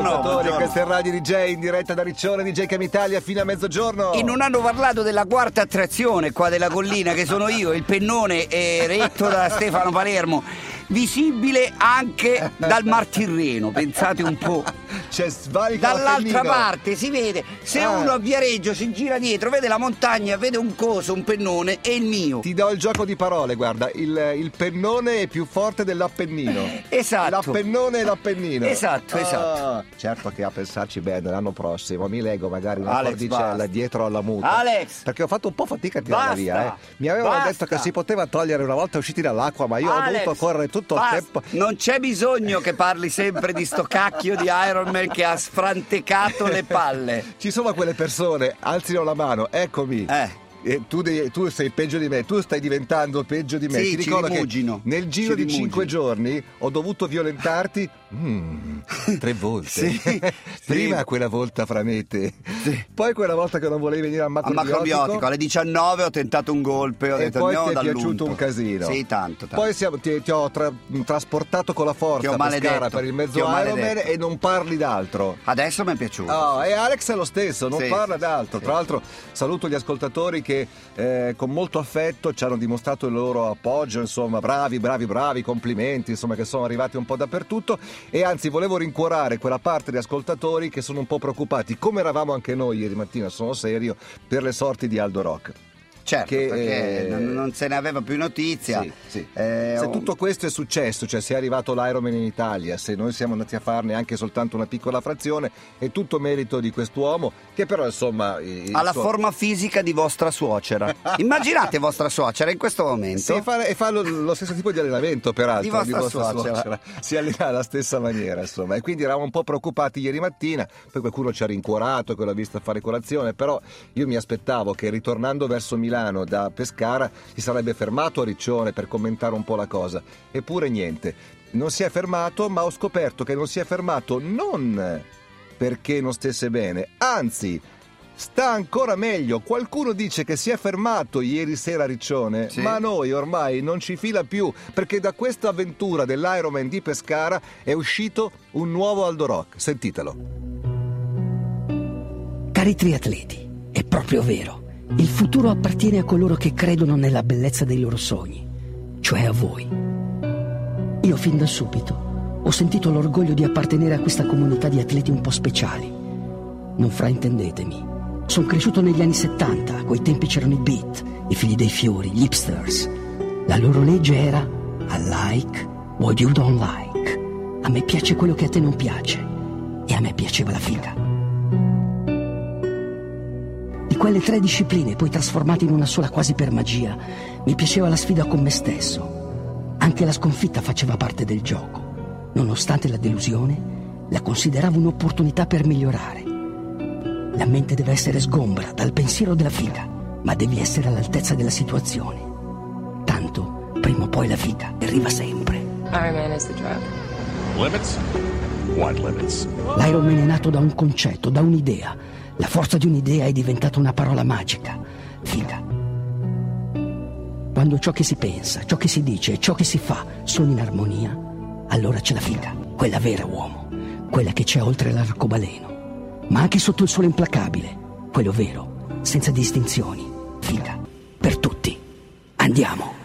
ascoltatori, questo è Radio DJ in diretta da Riccione, DJ Cam Italia fino a mezzogiorno. E non hanno parlato della quarta attrazione qua della collina, che sono io, il pennone eh, retto da Stefano Palermo visibile anche dal Mar Tirreno, pensate un po'. C'è Dall'altra parte si vede, se ah. uno a Viareggio si gira dietro, vede la montagna, vede un coso, un pennone, è il mio. Ti do il gioco di parole, guarda, il, il pennone è più forte dell'Appennino. Esatto. L'Appennone e l'Appennino. Esatto, ah. esatto. Certo che a pensarci bene, l'anno prossimo mi leggo magari una Alex, cordicella basta. dietro alla muta. Alex! Perché ho fatto un po' fatica a tirarla via, eh. Mi avevano basta. detto che si poteva togliere una volta usciti dall'acqua, ma io Alex, ho dovuto correre tutto basta. il tempo. Non c'è bisogno che parli sempre di sto cacchio di Iron Man che ha sfrantecato le palle. Ci sono quelle persone, alzino la mano, eccomi. Eh. Eh, tu, devi, tu, sei peggio di me, tu stai diventando peggio di me. Sì, Ti ricordo che nel giro ci di cinque giorni ho dovuto violentarti mm, tre volte. sì, Prima sì. quella volta Framete, sì. poi quella volta che non volevi venire al macrobiotico. Al macrobiotico, alle 19 ho tentato un golpe, ho e detto poi andiamo ti è piaciuto un casino. Sì, tanto, tanto. Poi siamo, ti, ti, ho tra, trasportato con la forza a Pescara per il mezzo Ironman e non parli d'altro. Adesso mi è piaciuto. Oh, e Alex è lo stesso, non parla d'altro. Tra l'altro saluto gli ascoltatori che... Eh, con molto affetto ci hanno dimostrato il loro appoggio, insomma, bravi, bravi, bravi, complimenti, insomma, che sono arrivati un po' dappertutto e anzi volevo rincuorare quella parte di ascoltatori che sono un po' preoccupati, come eravamo anche noi ieri mattina, sono serio, per le sorti di Aldo Rock. Certo, che, perché eh, non, se ne aveva più notizia. Sì, sì. Eh, se tutto questo è successo, cioè se è arrivato l'Ironman in Italia, se noi siamo andati a farne anche soltanto una piccola frazione, è tutto merito di quest'uomo che però insomma... Ha la suo... forma fisica di vostra suocera. Immaginate vostra suocera in questo momento. Sì, fa, e fa lo, lo, stesso tipo di allenamento peraltro. Di vostra, di vostra suocera. suocera. Si allena alla stessa maniera insomma. E quindi eravamo un po' preoccupati ieri mattina, poi qualcuno ci ha rincuorato che l'ha vista fare colazione, però io mi aspettavo che ritornando verso Milano da Pescara Pescara si sarebbe fermato a Riccione per commentare un po' la cosa. Eppure niente, non si è fermato, ma ho scoperto che non si è fermato non perché non stesse bene, anzi sta ancora meglio. Qualcuno dice che si è fermato ieri sera a Riccione, sì. ma a noi ormai non ci fila più, perché da questa avventura dell'Ironman di Pescara è uscito un nuovo Aldo Rock. Sentitelo. Cari triatleti, è proprio vero. Il futuro appartiene a coloro che credono nella bellezza dei loro sogni, cioè a voi. Io fin da subito ho sentito l'orgoglio di appartenere a questa comunità di atleti un po' speciali. Non fraintendetemi. Sono cresciuto negli anni 70, a quei tempi c'erano i beat, i figli dei fiori, gli hipsters. La loro legge era I like what you don't like. A me piace quello che a te non piace. E a me piaceva la figa quelle tre discipline poi trasformate in una sola quasi per magia, mi piaceva la sfida con me stesso. Anche la sconfitta faceva parte del gioco. Nonostante la delusione, la consideravo un'opportunità per migliorare. La mente deve essere sgombra dal pensiero della figa, ma devi essere all'altezza della situazione. Tanto, prima o poi la figa arriva sempre. Iron is the drug. Limits? What limits? L'Ironman è nato da un concetto, da un'idea la forza di un'idea è diventata una parola magica, figa. Quando ciò che si pensa, ciò che si dice e ciò che si fa sono in armonia, allora c'è la figa, quella vera uomo, quella che c'è oltre l'arcobaleno, ma anche sotto il sole implacabile, quello vero, senza distinzioni, figa, per tutti. Andiamo!